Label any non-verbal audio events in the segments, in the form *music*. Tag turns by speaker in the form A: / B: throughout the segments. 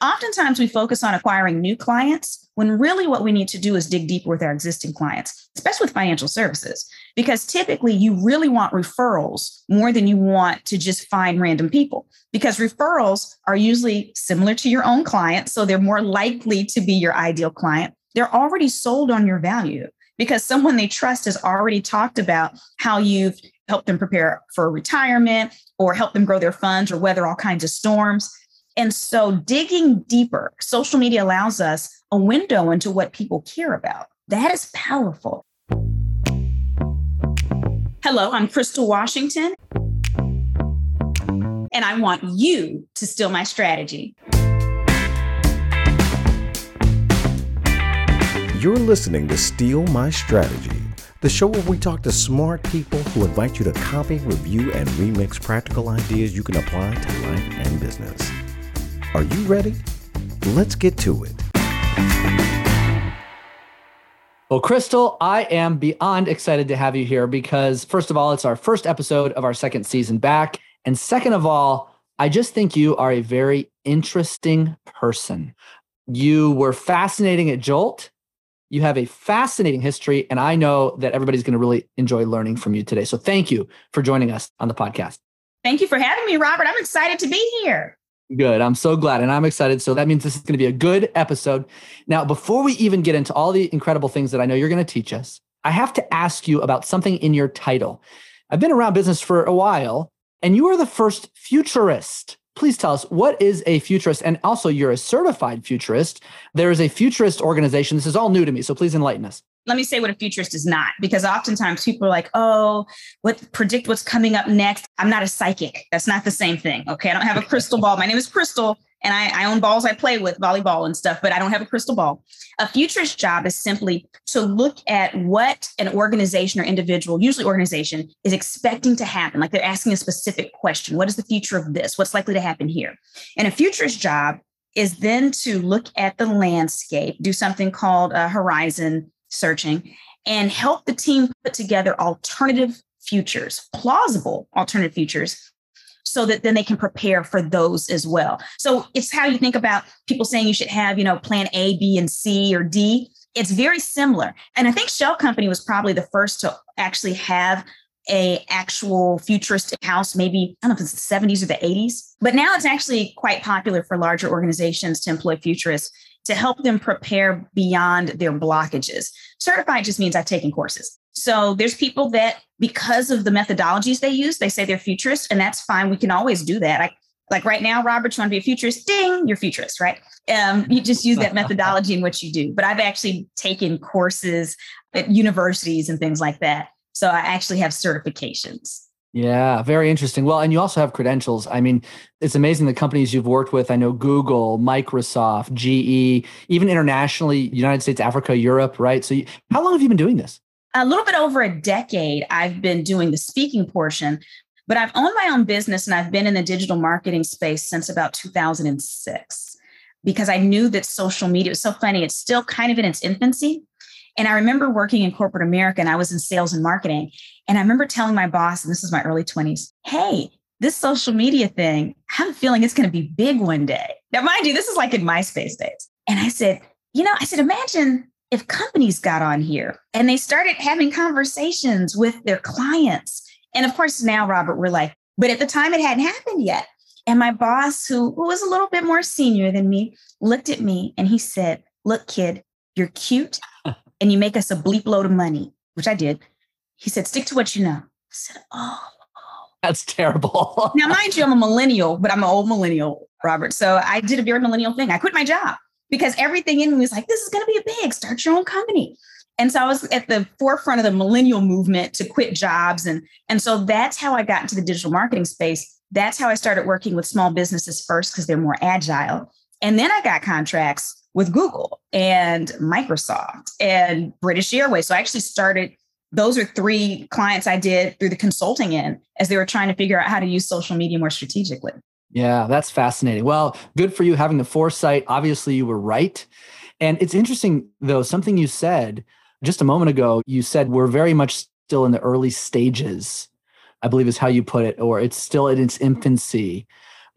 A: Oftentimes, we focus on acquiring new clients when really what we need to do is dig deeper with our existing clients, especially with financial services, because typically you really want referrals more than you want to just find random people, because referrals are usually similar to your own client. So they're more likely to be your ideal client. They're already sold on your value because someone they trust has already talked about how you've helped them prepare for retirement or help them grow their funds or weather all kinds of storms. And so digging deeper, social media allows us a window into what people care about. That is powerful. Hello, I'm Crystal Washington, and I want you to steal my strategy.
B: You're listening to Steal My Strategy, the show where we talk to smart people who invite you to copy, review, and remix practical ideas you can apply to life and business. Are you ready? Let's get to it.
C: Well, Crystal, I am beyond excited to have you here because, first of all, it's our first episode of our second season back. And second of all, I just think you are a very interesting person. You were fascinating at Jolt. You have a fascinating history, and I know that everybody's going to really enjoy learning from you today. So, thank you for joining us on the podcast.
A: Thank you for having me, Robert. I'm excited to be here.
C: Good. I'm so glad. And I'm excited. So that means this is going to be a good episode. Now, before we even get into all the incredible things that I know you're going to teach us, I have to ask you about something in your title. I've been around business for a while, and you are the first futurist. Please tell us what is a futurist? And also, you're a certified futurist. There is a futurist organization. This is all new to me. So please enlighten us
A: let me say what a futurist is not, because oftentimes people are like, oh, what predict what's coming up next. I'm not a psychic. That's not the same thing. Okay. I don't have a crystal ball. My name is Crystal and I, I own balls I play with, volleyball and stuff, but I don't have a crystal ball. A futurist job is simply to look at what an organization or individual, usually organization, is expecting to happen. Like they're asking a specific question. What is the future of this? What's likely to happen here? And a futurist job is then to look at the landscape, do something called a horizon searching and help the team put together alternative futures, plausible alternative futures, so that then they can prepare for those as well. So it's how you think about people saying you should have, you know, plan A, B, and C or D. It's very similar. And I think Shell Company was probably the first to actually have a actual futuristic house, maybe, I don't know if it's the 70s or the 80s. But now it's actually quite popular for larger organizations to employ futurists to help them prepare beyond their blockages. Certified just means I've taken courses. So there's people that, because of the methodologies they use, they say they're futurists, and that's fine. We can always do that. I, like right now, Robert, you want to be a futurist? Ding, you're futurist, right? Um, you just use that *laughs* methodology in what you do. But I've actually taken courses at universities and things like that. So I actually have certifications.
C: Yeah, very interesting. Well, and you also have credentials. I mean, it's amazing the companies you've worked with. I know Google, Microsoft, GE, even internationally, United States, Africa, Europe, right? So, you, how long have you been doing this?
A: A little bit over a decade. I've been doing the speaking portion, but I've owned my own business and I've been in the digital marketing space since about 2006 because I knew that social media was so funny. It's still kind of in its infancy. And I remember working in corporate America and I was in sales and marketing. And I remember telling my boss, and this is my early 20s, hey, this social media thing, I have a feeling it's going to be big one day. Now, mind you, this is like in MySpace days. And I said, you know, I said, imagine if companies got on here and they started having conversations with their clients. And of course, now, Robert, we're like, but at the time it hadn't happened yet. And my boss, who, who was a little bit more senior than me, looked at me and he said, Look, kid, you're cute *laughs* and you make us a bleep load of money, which I did. He said, stick to what you know. I said, oh, oh.
C: That's terrible.
A: now, mind you, I'm a millennial, but I'm an old millennial, Robert. So I did a very millennial thing. I quit my job because everything in me was like, this is going to be a big, start your own company. And so I was at the forefront of the millennial movement to quit jobs. And, and so that's how I got into the digital marketing space. That's how I started working with small businesses first because they're more agile. And then I got contracts with Google and Microsoft and British Airways. So I actually started, those are three clients I did through the consulting end as they were trying to figure out how to use social media more strategically.
C: Yeah, that's fascinating. Well, good for you having the foresight. Obviously, you were right. And it's interesting, though, something you said just a moment ago, you said we're very much still in the early stages, I believe is how you put it, or it's still in its infancy.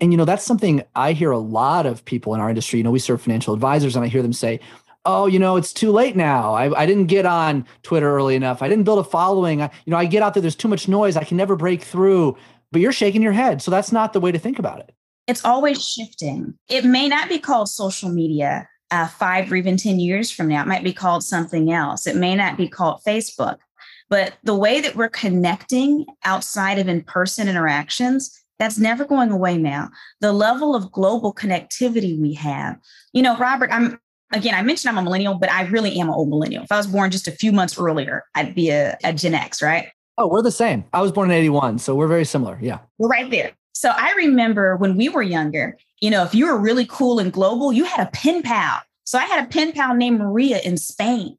C: And you know, that's something I hear a lot of people in our industry. You know, we serve financial advisors and I hear them say, oh, you know, it's too late now. I, I didn't get on Twitter early enough. I didn't build a following. I, you know, I get out there, there's too much noise. I can never break through. But you're shaking your head. So that's not the way to think about it.
A: It's always shifting. It may not be called social media uh, five or even 10 years from now. It might be called something else. It may not be called Facebook. But the way that we're connecting outside of in person interactions, that's never going away now. The level of global connectivity we have. You know, Robert, I'm again, I mentioned I'm a millennial, but I really am an old millennial. If I was born just a few months earlier, I'd be a, a Gen X, right?
C: Oh, we're the same. I was born in 81, so we're very similar. Yeah.
A: We're right there. So I remember when we were younger, you know, if you were really cool and global, you had a pen pal. So I had a pen pal named Maria in Spain.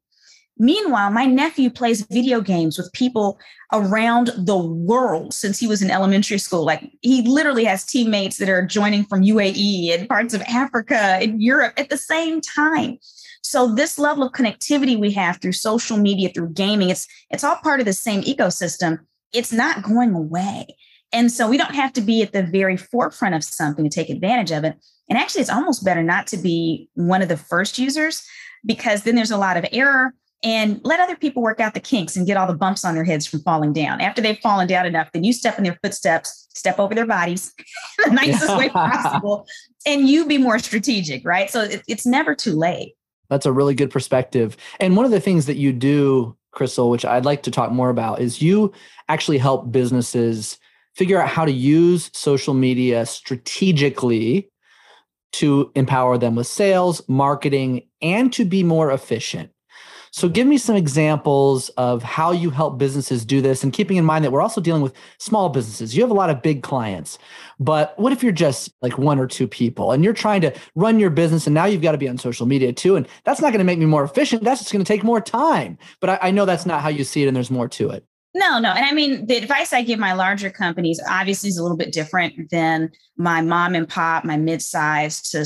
A: Meanwhile, my nephew plays video games with people around the world since he was in elementary school. Like he literally has teammates that are joining from UAE and parts of Africa and Europe at the same time. So this level of connectivity we have through social media, through gaming, it's it's all part of the same ecosystem. It's not going away. And so we don't have to be at the very forefront of something to take advantage of it. And actually, it's almost better not to be one of the first users because then there's a lot of error and let other people work out the kinks and get all the bumps on their heads from falling down. After they've fallen down enough, then you step in their footsteps, step over their bodies *laughs* the nicest way *laughs* possible, and you be more strategic, right? So it, it's never too late.
C: That's a really good perspective. And one of the things that you do, Crystal, which I'd like to talk more about, is you actually help businesses figure out how to use social media strategically to empower them with sales, marketing, and to be more efficient. So, give me some examples of how you help businesses do this, and keeping in mind that we're also dealing with small businesses. You have a lot of big clients, but what if you're just like one or two people and you're trying to run your business, and now you've got to be on social media too? And that's not going to make me more efficient. That's just going to take more time. But I, I know that's not how you see it, and there's more to it.
A: No, no. And I mean, the advice I give my larger companies obviously is a little bit different than my mom and pop, my mid-sized to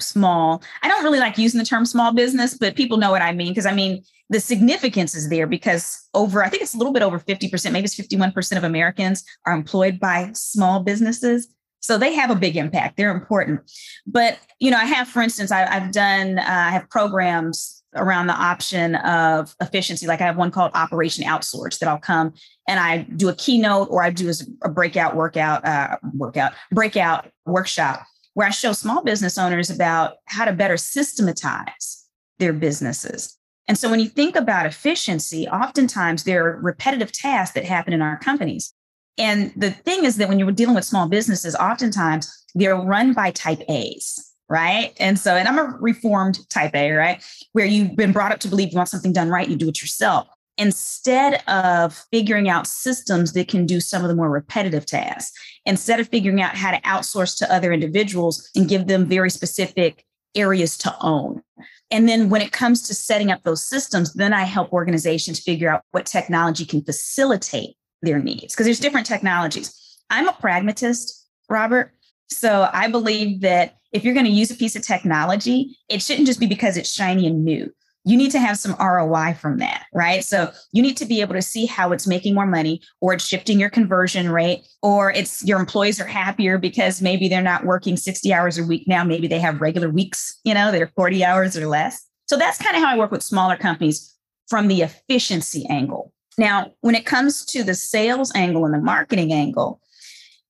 A: small. I don't really like using the term small business, but people know what I mean. Because I mean, the significance is there because over, I think it's a little bit over 50%, maybe it's 51% of Americans are employed by small businesses. So they have a big impact. They're important. But, you know, I have, for instance, I, have done, uh, I have programs around the option of efficiency. Like I have one called Operation Outsource that I'll come and I do a keynote or I do a breakout workout, uh, workout, breakout workshop where I show small business owners about how to better systematize their businesses. And so when you think about efficiency, oftentimes there are repetitive tasks that happen in our companies. And the thing is that when you're dealing with small businesses, oftentimes they're run by type A's right? And so, and I'm a reformed type A, right? Where you've been brought up to believe you want something done right, you do it yourself. Instead of figuring out systems that can do some of the more repetitive tasks, instead of figuring out how to outsource to other individuals and give them very specific areas to own. And then when it comes to setting up those systems, then I help organizations figure out what technology can facilitate their needs because there's different technologies. I'm a pragmatist, Robert. So I believe that if you're going to use a piece of technology, it shouldn't just be because it's shiny and new. You need to have some ROI from that, right? So you need to be able to see how it's making more money or it's shifting your conversion rate or it's your employees are happier because maybe they're not working 60 hours a week now. Maybe they have regular weeks, you know, they're 40 hours or less. So that's kind of how I work with smaller companies from the efficiency angle. Now, when it comes to the sales angle and the marketing angle,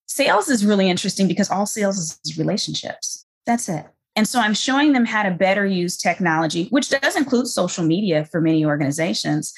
A: sales is really interesting because all sales is relationships. That's it. And so I'm showing them how to better use technology, which does include social media for many organizations,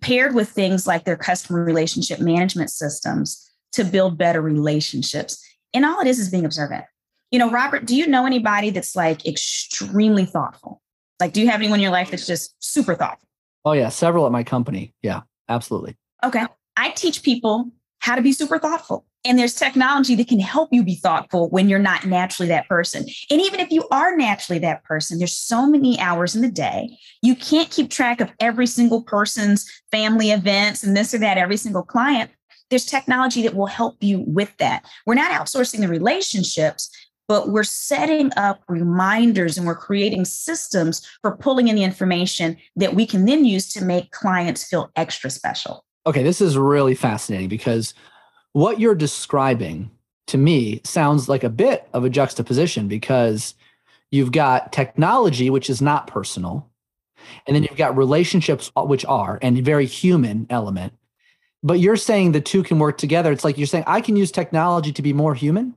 A: paired with things like their customer relationship management systems to build better relationships. And all it is is being observant. You know, Robert, do you know anybody that's like extremely thoughtful? Like, do you have anyone in your life that's just super thoughtful?
C: Oh, yeah. Several at my company. Yeah, absolutely.
A: Okay. I teach people how to be super thoughtful. And there's technology that can help you be thoughtful when you're not naturally that person. And even if you are naturally that person, there's so many hours in the day. You can't keep track of every single person's family events and this or that, every single client. There's technology that will help you with that. We're not outsourcing the relationships, but we're setting up reminders and we're creating systems for pulling in the information that we can then use to make clients feel extra special.
C: Okay, this is really fascinating because what you're describing to me sounds like a bit of a juxtaposition because you've got technology, which is not personal, and then you've got relationships, uh, which are, and very human element. But you're saying the two can work together. It's like you're saying, I can use technology to be more human,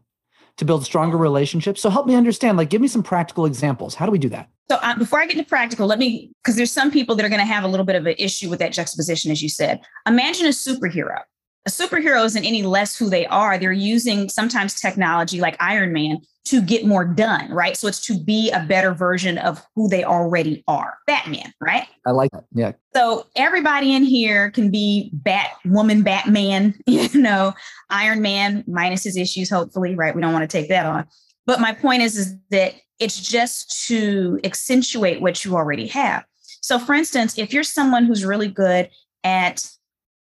C: to build stronger relationships. So help me understand, like, give me some practical examples. How do we do that?
A: So uh, before I get into practical, let me, because there's some people that are going to have a little bit of an issue with that juxtaposition, as you said. Imagine a superhero a superhero isn't any less who they are. They're using sometimes technology like Iron Man to get more done, right? So it's to be a better version of who they already are. Batman, right?
C: I like that. Yeah.
A: So everybody in here can be Batwoman, Batman, *laughs* you know, Iron Man minus his issues, hopefully, right? We don't want to take that on. But my point is, is that it's just to accentuate what you already have. So, for instance, if you're someone who's really good at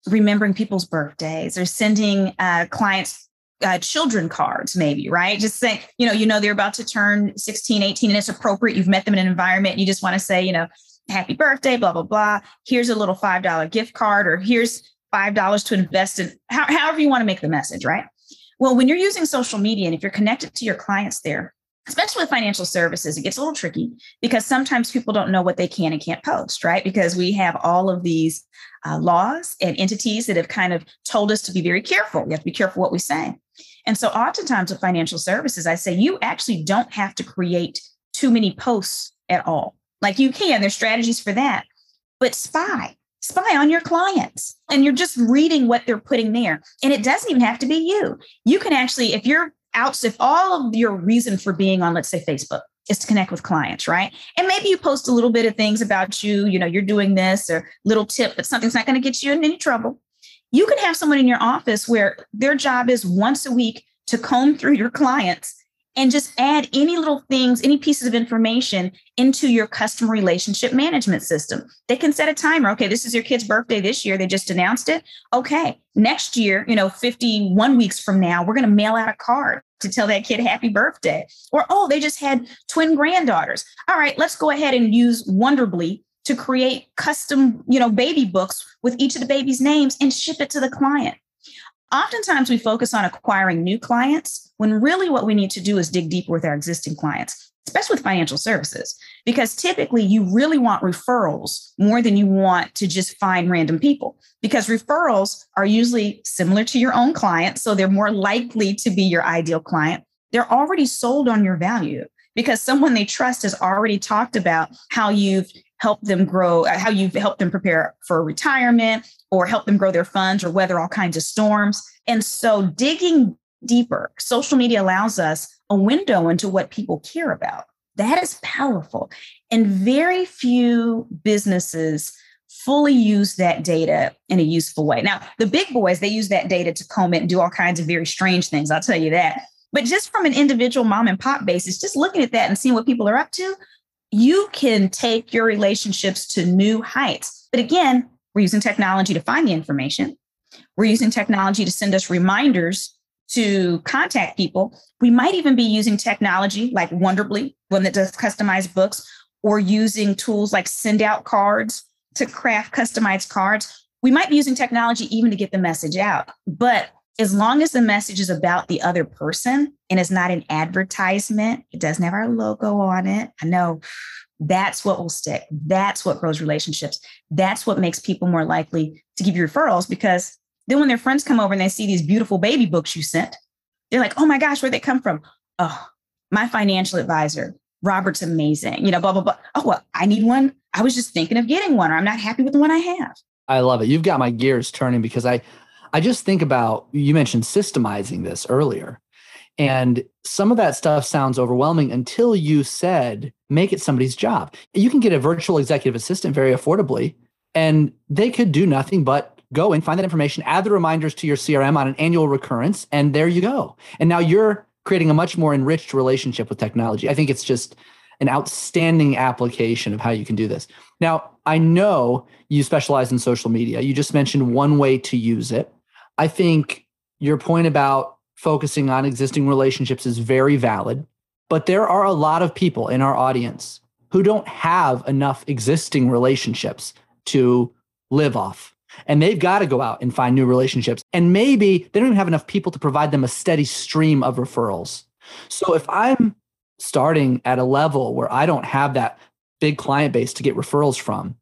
A: remembering people's birthdays or sending uh, clients uh, children cards maybe right? Just say you know you know they're about to turn 16 18 and it's appropriate. You've met them in an environment and you just want to say you know happy birthday blah blah blah. Here's a little five dollar gift card or here's five dollars to invest in how, however you want to make the message right? Well when you're using social media and if you're connected to your clients there especially with financial services, it gets a little tricky because sometimes people don't know what they can and can't post, right? Because we have all of these uh, laws and entities that have kind of told us to be very careful. We have to be careful what we say. And so, oftentimes with financial services, I say you actually don't have to create too many posts at all. Like you can, there's strategies for that, but spy. Spy on your clients and you're just reading what they're putting there. And it doesn't even have to be you. You can actually, if you're out if all of your reason for being on, let's say, Facebook is to connect with clients, right? And maybe you post a little bit of things about you, you know, you're doing this or little tip, but something's not going to get you in any trouble. You can have someone in your office where their job is once a week to comb through your clients and just add any little things, any pieces of information into your customer relationship management system. They can set a timer. Okay, this is your kid's birthday this year. They just announced it. Okay, next year, you know, 51 weeks from now, we're going to mail out a card to tell that kid happy birthday. Or, oh, they just had twin granddaughters. All right, let's go ahead and use Wonderbly to create custom, you know, baby books with each of the baby's names and ship it to the client. Oftentimes we focus on acquiring new clients when really what we need to do is dig deeper with our existing clients, especially with financial services, because typically you really want referrals more than you want to just find random people, because referrals are usually similar to your own client. So they're more likely to be your ideal client. They're already sold on your value because someone they trust has already talked about how you've helped them grow, uh, how you've helped them prepare for retirement or help them grow their funds or weather all kinds of storms. And so digging deeper, social media allows us a window into what people care about. That is powerful. And very few businesses fully use that data in a useful way. Now, the big boys, they use that data to comb it and do all kinds of very strange things. I'll tell you that. But just from an individual mom and pop basis, just looking at that and seeing what people are up to, you can take your relationships to new heights. But again, we're using technology to find the information. We're using technology to send us reminders to contact people. We might even be using technology like Wonderbly, one that does customized books, or using tools like send out cards to craft customized cards. We might be using technology even to get the message out. But as long as the message is about the other person and it's not an advertisement, it doesn't have our logo on it. I know that's what will stick. That's what grows relationships. That's what makes people more likely to give you referrals because then when their friends come over and they see these beautiful baby books you sent, they're like, oh my gosh, where'd they come from? Oh, my financial advisor, Robert's amazing, you know, blah, blah, blah. Oh, well, I need one. I was just thinking of getting one, or I'm not happy with the one I have.
C: I love it. You've got my gears turning because I I just think about you mentioned systemizing this earlier. And some of that stuff sounds overwhelming until you said, make it somebody's job. You can get a virtual executive assistant very affordably, and they could do nothing but go and find that information, add the reminders to your CRM on an annual recurrence, and there you go. And now you're creating a much more enriched relationship with technology. I think it's just an outstanding application of how you can do this. Now, I know you specialize in social media. You just mentioned one way to use it. I think your point about focusing on existing relationships is very valid, but there are a lot of people in our audience who don't have enough existing relationships to live off and they've got to go out and find new relationships. And maybe they don't even have enough people to provide them a steady stream of referrals. So if I'm starting at a level where I don't have that big client base to get referrals from,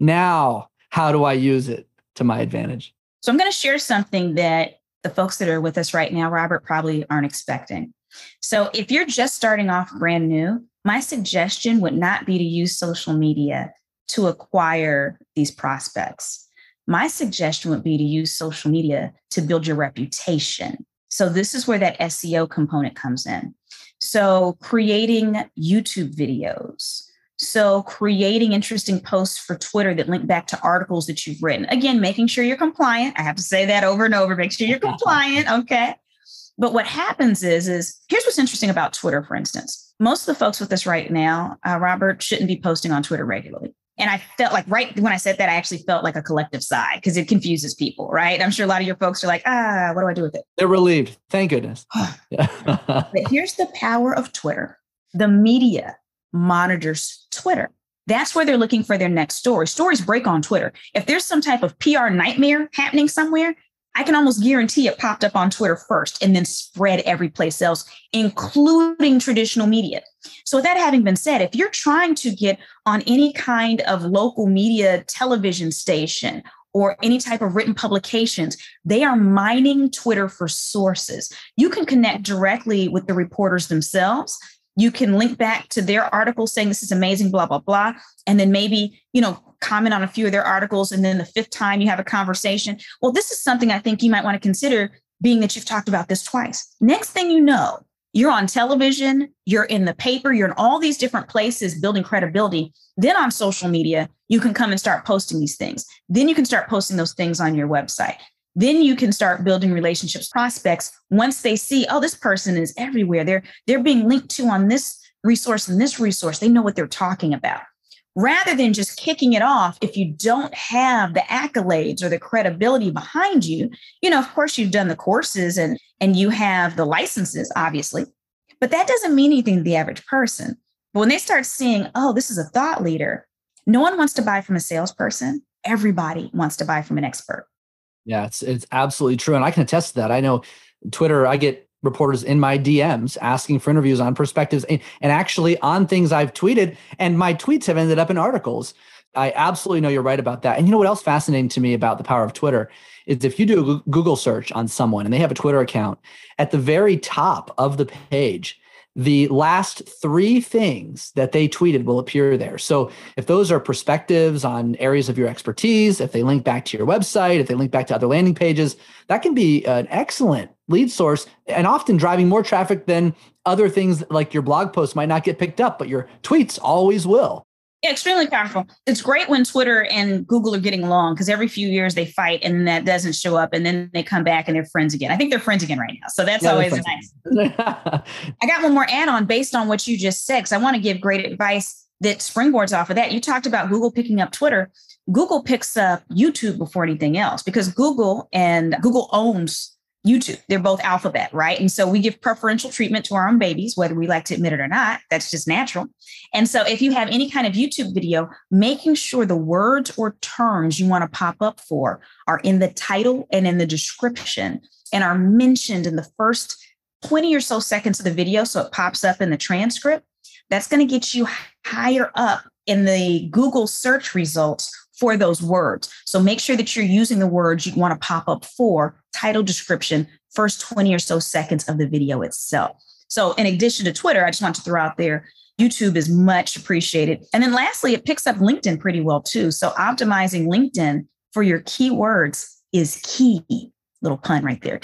C: now how do I use it to my advantage?
A: So I'm going to share something that the folks that are with us right now, Robert, probably aren't expecting. So if you're just starting off brand new, my suggestion would not be to use social media to acquire these prospects. My suggestion would be to use social media to build your reputation. So this is where that SEO component comes in. So creating YouTube videos, so creating interesting posts for Twitter that link back to articles that you've written. Again, making sure you're compliant. I have to say that over and over. Make sure you're compliant. Okay. But what happens is, is here's what's interesting about Twitter, for instance. Most of the folks with us right now, uh, Robert, shouldn't be posting on Twitter regularly. And I felt like right when I said that, I actually felt like a collective sigh because it confuses people, right? I'm sure a lot of your folks are like, ah, what do I do with it?
C: They're relieved. Thank goodness. *sighs* *laughs*
A: but here's the power of Twitter the media monitors Twitter. That's where they're looking for their next story. Stories break on Twitter. If there's some type of PR nightmare happening somewhere, I can almost guarantee it popped up on Twitter first and then spread every place else, including traditional media. So, with that having been said, if you're trying to get on any kind of local media television station or any type of written publications, they are mining Twitter for sources. You can connect directly with the reporters themselves you can link back to their articles saying this is amazing, blah, blah, blah. And then maybe, you know, comment on a few of their articles. And then the fifth time you have a conversation. Well, this is something I think you might want to consider being that you've talked about this twice. Next thing you know, you're on television, you're in the paper, you're in all these different places building credibility. Then on social media, you can come and start posting these things. Then you can start posting those things on your website then you can start building relationships prospects once they see oh this person is everywhere they're they're being linked to on this resource and this resource they know what they're talking about rather than just kicking it off if you don't have the accolades or the credibility behind you you know of course you've done the courses and and you have the licenses obviously but that doesn't mean anything to the average person but when they start seeing oh this is a thought leader no one wants to buy from a salesperson everybody wants to buy from an expert
C: yeah, it's it's absolutely true, and I can attest to that. I know Twitter. I get reporters in my DMs asking for interviews on perspectives and, and actually on things I've tweeted, and my tweets have ended up in articles. I absolutely know you're right about that. And you know what else fascinating to me about the power of Twitter is if you do a Google search on someone and they have a Twitter account, at the very top of the page, the last three things that they tweeted will appear there. So if those are perspectives on areas of your expertise, if they link back to your website, if they link back to other landing pages, that can be an excellent lead source and often driving more traffic than other things like your blog posts might not get picked up, but your tweets always will.
A: Yeah, extremely powerful. It's great when Twitter and Google are getting along because every few years they fight and that doesn't show up and then they come back and they're friends again. I think they're friends again right now. So that's yeah, always nice. *laughs* I got one more add on based on what you just said because I want to give great advice that springboards off of that. You talked about Google picking up Twitter. Google picks up YouTube before anything else because Google and Google owns YouTube. They're both alphabet, right? And so we give preferential treatment to our own babies, whether we like to admit it or not. That's just natural. And so if you have any kind of YouTube video, making sure the words or terms you want to pop up for are in the title and in the description and are mentioned in the first 20 or so seconds of the video. So it pops up in the transcript. That's going to get you higher up in the Google search results for those words. So make sure that you're using the words you want to pop up for title description, first 20 or so seconds of the video itself. So, in addition to Twitter, I just want to throw out there YouTube is much appreciated. And then lastly, it picks up LinkedIn pretty well too. So, optimizing LinkedIn for your keywords is key. Little pun right there.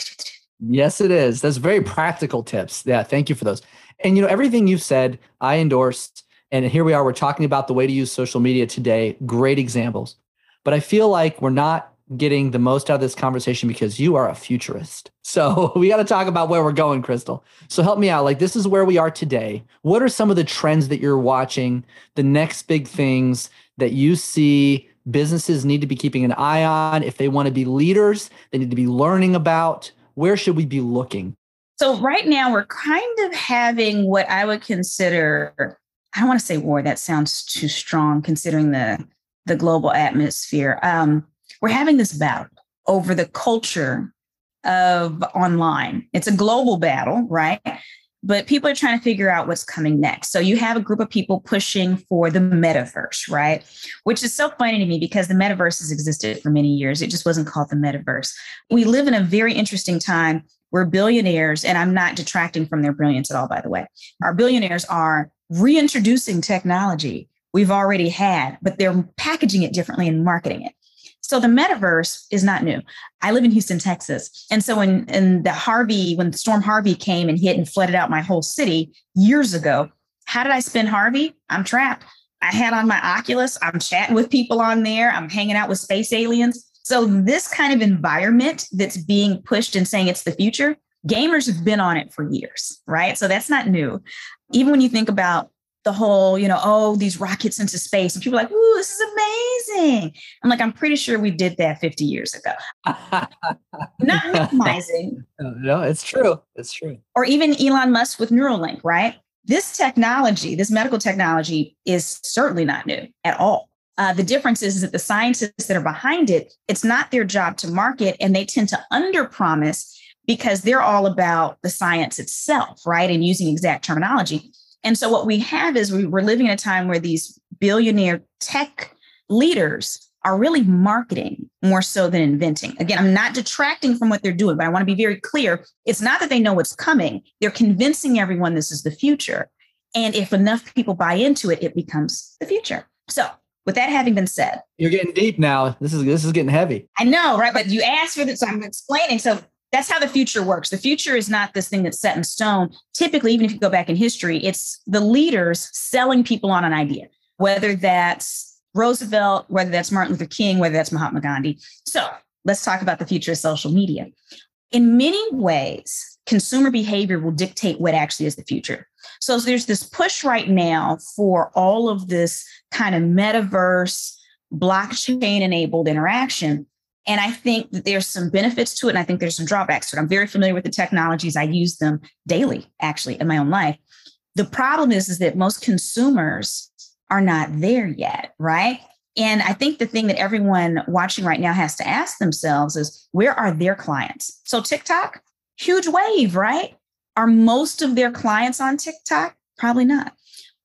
C: Yes, it is. That's very practical tips. Yeah, thank you for those. And you know, everything you've said, I endorsed. And here we are, we're talking about the way to use social media today. Great examples. But I feel like we're not getting the most out of this conversation because you are a futurist. *laughs* So we got to talk about where we're going, Crystal. So help me out. Like, this is where we are today. What are some of the trends that you're watching, the next big things that you see businesses need to be keeping an eye on? If they want to be leaders, they need to be learning about. Where should we be looking?
A: So, right now, we're kind of having what I would consider I don't want to say war. That sounds too strong considering the the global atmosphere. Um, we're having this battle over the culture of online. It's a global battle, right? But people are trying to figure out what's coming next. So you have a group of people pushing for the metaverse, right? Which is so funny to me because the metaverse has existed for many years. It just wasn't called the metaverse. We live in a very interesting time where billionaires, and I'm not detracting from their brilliance at all, by the way, our billionaires are reintroducing technology we've already had, but they're packaging it differently and marketing it. So the metaverse is not new. I live in Houston, Texas. And so when in the Harvey, when Storm Harvey came and hit and flooded out my whole city years ago, how did I spend Harvey? I'm trapped. I had on my Oculus. I'm chatting with people on there. I'm hanging out with space aliens. So this kind of environment that's being pushed and saying it's the future, gamers have been on it for years, right? So that's not new. Even when you think about the whole, you know, oh, these rockets into space. And people are like, ooh, this is amazing. I'm like, I'm pretty sure we did that 50 years ago. *laughs* Not minimizing.
C: No, it's true. It's true.
A: Or even Elon Musk with Neuralink, right? This technology, this medical technology is certainly not new at all. Uh, the difference is, is that the scientists that are behind it, it's not their job to market and they tend to under promise because they're all about the science itself, right? And using exact terminology. And so what we have is we, we're living in a time where these billionaire tech leaders are really marketing more so than inventing. Again, I'm not detracting from what they're doing, but I want to be very clear. It's not that they know what's coming. They're convincing everyone this is the future. And if enough people buy into it, it becomes the future. So with that having been said,
C: you're getting deep now. This is this is getting heavy.
A: I know, right? But you asked for this, so I'm explaining. So that's how the future works. The future is not this thing that's set in stone. Typically, even if you go back in history, it's the leaders selling people on an idea, whether that's Roosevelt, whether that's Martin Luther King, whether that's Mahatma Gandhi. So let's talk about the future of social media. In many ways, consumer behavior will dictate what actually is the future. So there's this push right now for all of this kind of metaverse, blockchain enabled interaction and I think that there's some benefits to it. And I think there's some drawbacks to it. I'm very familiar with the technologies. I use them daily, actually, in my own life. The problem is, is that most consumers are not there yet, right? And I think the thing that everyone watching right now has to ask themselves is where are their clients? So, TikTok, huge wave, right? Are most of their clients on TikTok? Probably not.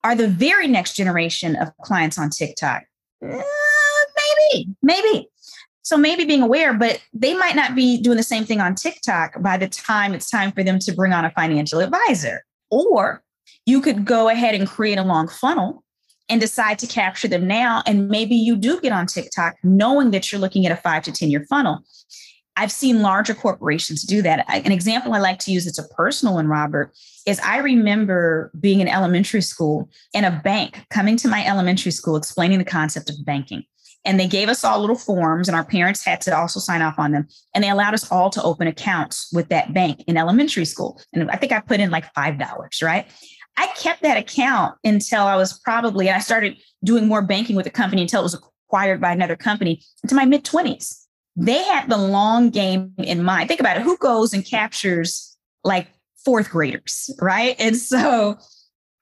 A: Are the very next generation of clients on TikTok? Uh, maybe, maybe. So maybe being aware, but they might not be doing the same thing on TikTok by the time it's time for them to bring on a financial advisor. Or you could go ahead and create a long funnel and decide to capture them now. And maybe you do get on TikTok knowing that you're looking at a five to 10 year funnel. I've seen larger corporations do that. An example I like to use, it's a personal one, Robert, is I remember being in elementary school and a bank coming to my elementary school explaining the concept of banking. And they gave us all little forms, and our parents had to also sign off on them. And they allowed us all to open accounts with that bank in elementary school. And I think I put in like $5, right? I kept that account until I was probably, and I started doing more banking with the company until it was acquired by another company into my mid 20s. They had the long game in mind. Think about it who goes and captures like fourth graders, right? And so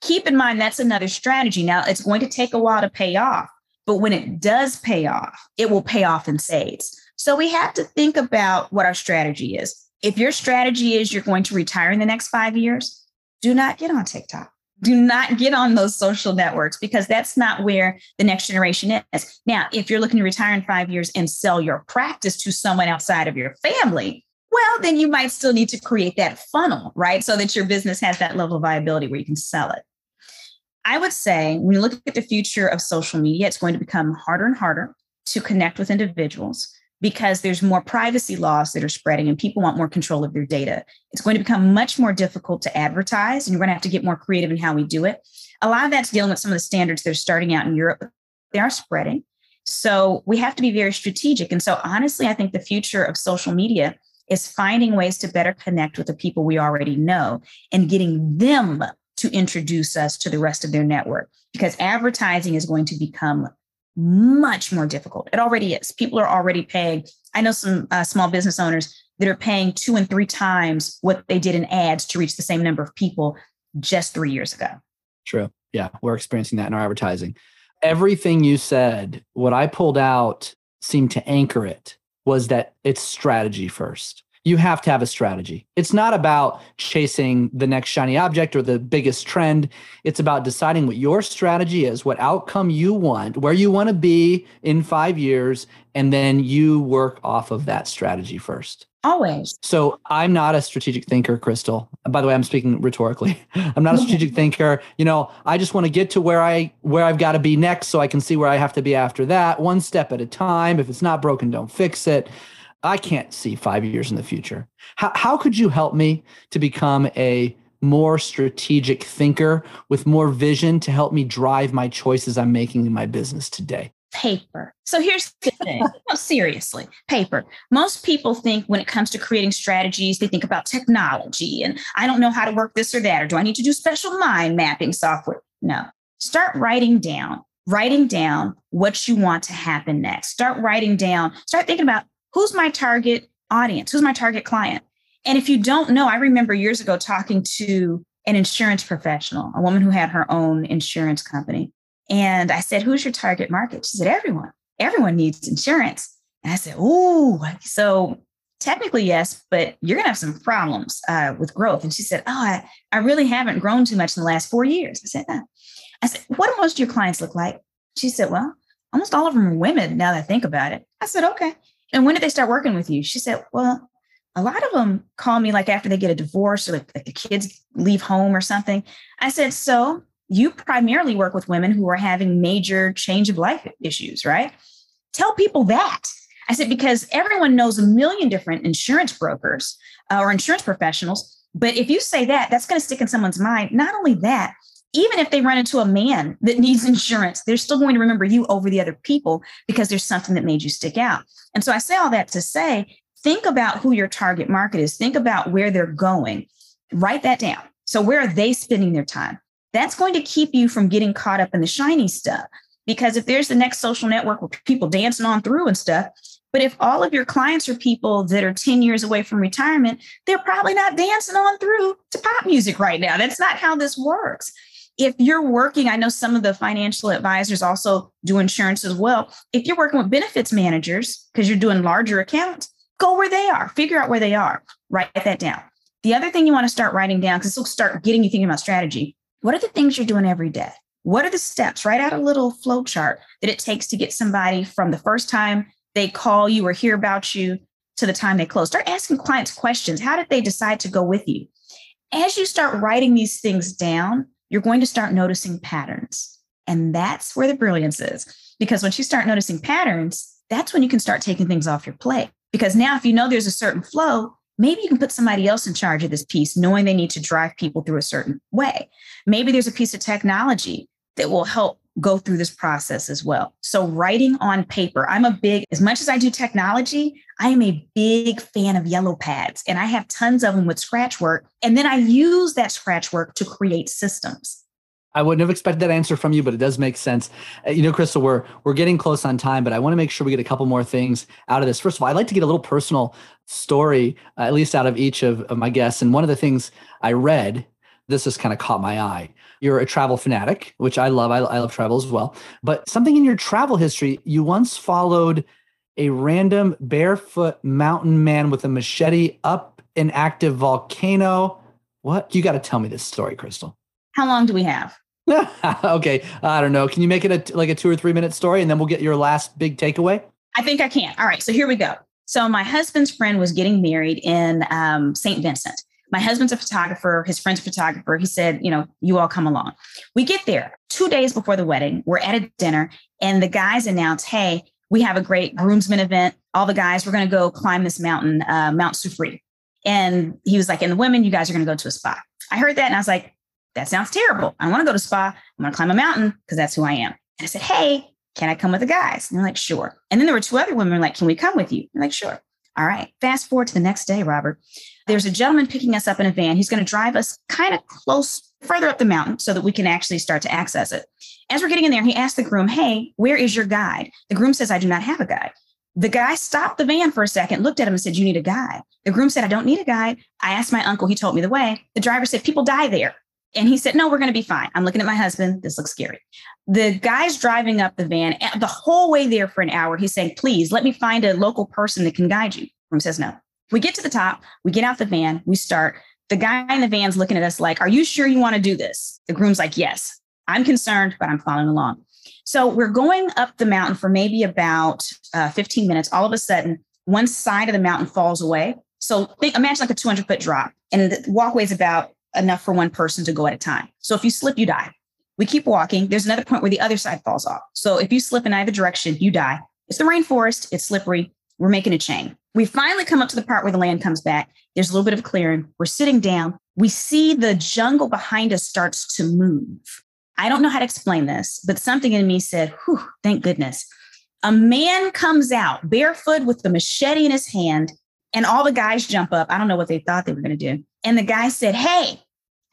A: keep in mind that's another strategy. Now, it's going to take a while to pay off but when it does pay off, it will pay off in spades. So we have to think about what our strategy is. If your strategy is you're going to retire in the next five years, do not get on TikTok. Do not get on those social networks because that's not where the next generation is. Now, if you're looking to retire in five years and sell your practice to someone outside of your family, well, then you might still need to create that funnel, right? So that your business has that level of viability where you can sell it. I would say when you look at the future of social media, it's going to become harder and harder to connect with individuals because there's more privacy laws that are spreading and people want more control of their data. It's going to become much more difficult to advertise, and you're going to have to get more creative in how we do it. A lot of that's dealing with some of the standards that are starting out in Europe, they are spreading. So we have to be very strategic. And so, honestly, I think the future of social media is finding ways to better connect with the people we already know and getting them to introduce us to the rest of their network because advertising is going to become much more difficult. It already is. People are already paying. I know some uh, small business owners that are paying two and three times what they did in ads to reach the same number of people just three years ago.
C: True. Yeah, we're experiencing that in our advertising. Everything you said, what I pulled out seemed to anchor it was that it's strategy first you have to have a strategy. It's not about chasing the next shiny object or the biggest trend. It's about deciding what your strategy is, what outcome you want, where you want to be in five years, and then you work off of that strategy first.
A: Always.
C: So I'm not a strategic thinker, Crystal. By the way, I'm speaking rhetorically. *laughs* I'm not a strategic *laughs* thinker. You know, I just want to get to where I where I've got to be next so I can see where I have to be after that, one step at a time. If it's not broken, don't fix it. I can't see five years in the future. How, how could you help me to become a more strategic thinker with more vision to help me drive my choices I'm making in my business today?
A: Paper. So here's the thing. *laughs* no, seriously, paper. Most people think when it comes to creating strategies, they think about technology and I don't know how to work this or that, or do I need to do special mind mapping software? No. Start writing down, writing down what you want to happen next. Start writing down, start thinking about who's my target audience? Who's my target client? And if you don't know, I remember years ago talking to an insurance professional, a woman who had her own insurance company. And I said, Who's your target market? She said, Everyone. Everyone needs insurance. And I said, Ooh, so technically, yes, but you're going to have some problems uh, with growth. And she said, Oh, I, I really haven't grown too much in the last four years. I said, no. I said, What do most of your clients look like? She said, Well, almost all of them are women now that I think about it. I said, Okay. And when did they start working with you? She said, Well, a lot of them call me like after they get a divorce or like, like the kids leave home or something. I said, So you primarily work with women who are having major change of life issues, right? Tell people that. I said, because everyone knows a million different insurance brokers uh, or insurance professionals. But if you say that, that's going to stick in someone's mind. Not only that, even if they run into a man that needs insurance, they're still going to remember you over the other people because there's something that made you stick out. And so I say all that to say, think about who your target market is, think about where they're going, write that down. So, where are they spending their time? That's going to keep you from getting caught up in the shiny stuff. Because if there's the next social network where people dancing on through and stuff, but if all of your clients are people that are 10 years away from retirement, they're probably not dancing on through to pop music right now. That's not how this works if you're working, I know some of the financial advisors also do insurance as well. If you're working with benefits managers because you're doing larger accounts, go where they are, figure out where they are, write that down. The other thing you want to start writing down, because this will start getting you thinking about strategy. What are the things you're doing every day? What are the steps? Write out a little flow chart that it takes to get somebody from the first time they call you or hear about you to the time they close. Start asking clients questions. How did they decide to go with you? As you start writing these things down, you're going to start noticing patterns. And that's where the brilliance is. Because once you start noticing patterns, that's when you can start taking things off your plate. Because now, if you know there's a certain flow, maybe you can put somebody else in charge of this piece, knowing they need to drive people through a certain way. Maybe there's a piece of technology that will help go through this process as well. So, writing on paper, I'm a big, as much as I do technology, I am a big fan of yellow pads and I have tons of them with scratch work. And then I use that scratch work to create systems.
C: I wouldn't have expected that answer from you, but it does make sense. Uh, you know, Crystal, we're we're getting close on time, but I want to make sure we get a couple more things out of this. First of all, I'd like to get a little personal story, uh, at least out of each of, of my guests. And one of the things I read, this has kind of caught my eye. You're a travel fanatic, which I love. I, I love travel as well. But something in your travel history, you once followed a random barefoot mountain man with a machete up an active volcano. What? You got to tell me this story, Crystal.
A: How long do we have? *laughs*
C: okay, I don't know. Can you make it a, like a two or three minute story, and then we'll get your last big takeaway?
A: I think I can. All right, so here we go. So my husband's friend was getting married in um, St. Vincent. My husband's a photographer. His friend's photographer. He said, you know, you all come along. We get there two days before the wedding. We're at a dinner, and the guys announce, "Hey, we have a great groomsmen event. All the guys, we're going to go climb this mountain, uh, Mount Soufriere. And he was like, and the women, you guys are going to go to a spa. I heard that and I was like, that sounds terrible. I want to go to spa. I'm going to climb a mountain because that's who I am. And I said, hey, can I come with the guys? And they're like, sure. And then there were two other women like, can we come with you? I'm like, sure. All right. Fast forward to the next day, Robert. There's a gentleman picking us up in a van. He's going to drive us kind of close, further up the mountain so that we can actually start to access it. As we're getting in there, he asked the groom, Hey, where is your guide? The groom says, I do not have a guide. The guy stopped the van for a second, looked at him and said, You need a guide. The groom said, I don't need a guide. I asked my uncle, he told me the way. The driver said, People die there. And he said, No, we're going to be fine. I'm looking at my husband. This looks scary. The guy's driving up the van the whole way there for an hour. He's saying, Please let me find a local person that can guide you. The Groom says, No. We get to the top, we get out the van, we start. The guy in the van's looking at us like, Are you sure you want to do this? The groom's like, Yes. I'm concerned, but I'm following along. So we're going up the mountain for maybe about uh, 15 minutes. All of a sudden, one side of the mountain falls away. So think, imagine like a 200 foot drop, and the walkway is about enough for one person to go at a time. So if you slip, you die. We keep walking. There's another point where the other side falls off. So if you slip in either direction, you die. It's the rainforest. It's slippery. We're making a chain. We finally come up to the part where the land comes back. There's a little bit of clearing. We're sitting down. We see the jungle behind us starts to move. I don't know how to explain this, but something in me said, Whew, thank goodness. A man comes out barefoot with the machete in his hand, and all the guys jump up. I don't know what they thought they were going to do. And the guy said, Hey,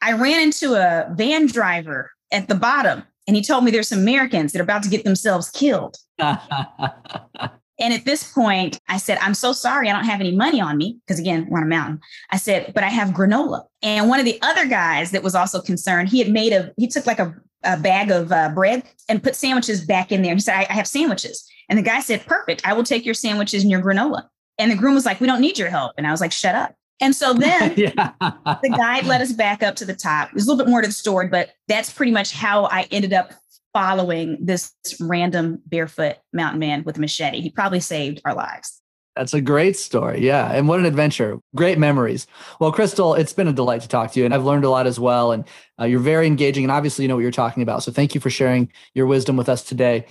A: I ran into a van driver at the bottom, and he told me there's some Americans that are about to get themselves killed. *laughs* And at this point, I said, I'm so sorry, I don't have any money on me. Because again, we're on a mountain. I said, but I have granola. And one of the other guys that was also concerned, he had made a, he took like a, a bag of uh, bread and put sandwiches back in there. He said, I, I have sandwiches. And the guy said, perfect. I will take your sandwiches and your granola. And the groom was like, we don't need your help. And I was like, shut up. And so then *laughs* yeah. the guide led us back up to the top. There's a little bit more to the story, but that's pretty much how I ended up following this random barefoot mountain man with a machete. He probably saved our lives.
C: That's a great story. Yeah. And what an adventure. Great memories. Well, Crystal, it's been a delight to talk to you. And I've learned a lot as well. And uh, you're very engaging. And obviously, you know what you're talking about. So thank you for sharing your wisdom with us today.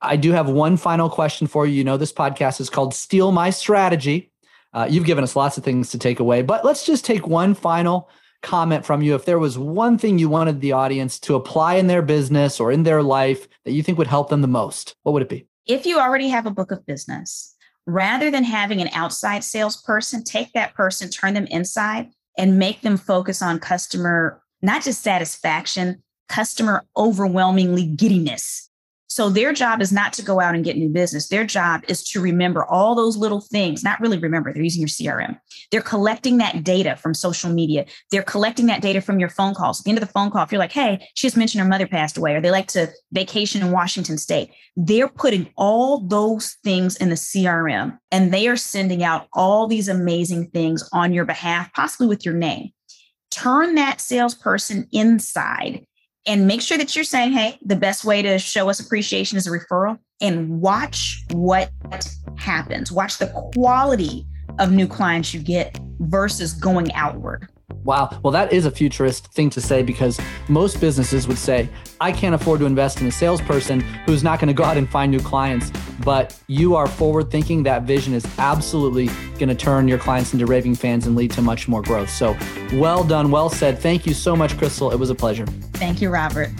C: I do have one final question for you. You know, this podcast is called Steal My Strategy. Uh, you've given us lots of things to take away, but let's just take one final comment from you if there was one thing you wanted the audience to apply in their business or in their life that you think would help them the most, what would it be?
A: If you already have a book of business, rather than having an outside salesperson, take that person, turn them inside, and make them focus on customer, not just satisfaction, customer overwhelmingly giddiness. So their job is not to go out and get new business. Their job is to remember all those little things, not really remember, they're using your CRM. They're collecting that data from social media. They're collecting that data from your phone calls. At the end of the phone call, if you're like, hey, she just mentioned her mother passed away, or they like to vacation in Washington State, they're putting all those things in the CRM and they are sending out all these amazing things on your behalf, possibly with your name. Turn that salesperson inside and make sure that you're saying, hey, the best way to show us appreciation is a referral and watch what happens. Watch the quality of new clients you get versus going outward.
C: Wow. Well, that is a futurist thing to say because most businesses would say, I can't afford to invest in a salesperson who's not going to go out and find new clients. But you are forward thinking. That vision is absolutely going to turn your clients into raving fans and lead to much more growth. So well done. Well said. Thank you so much, Crystal. It was a pleasure.
A: Thank you, Robert.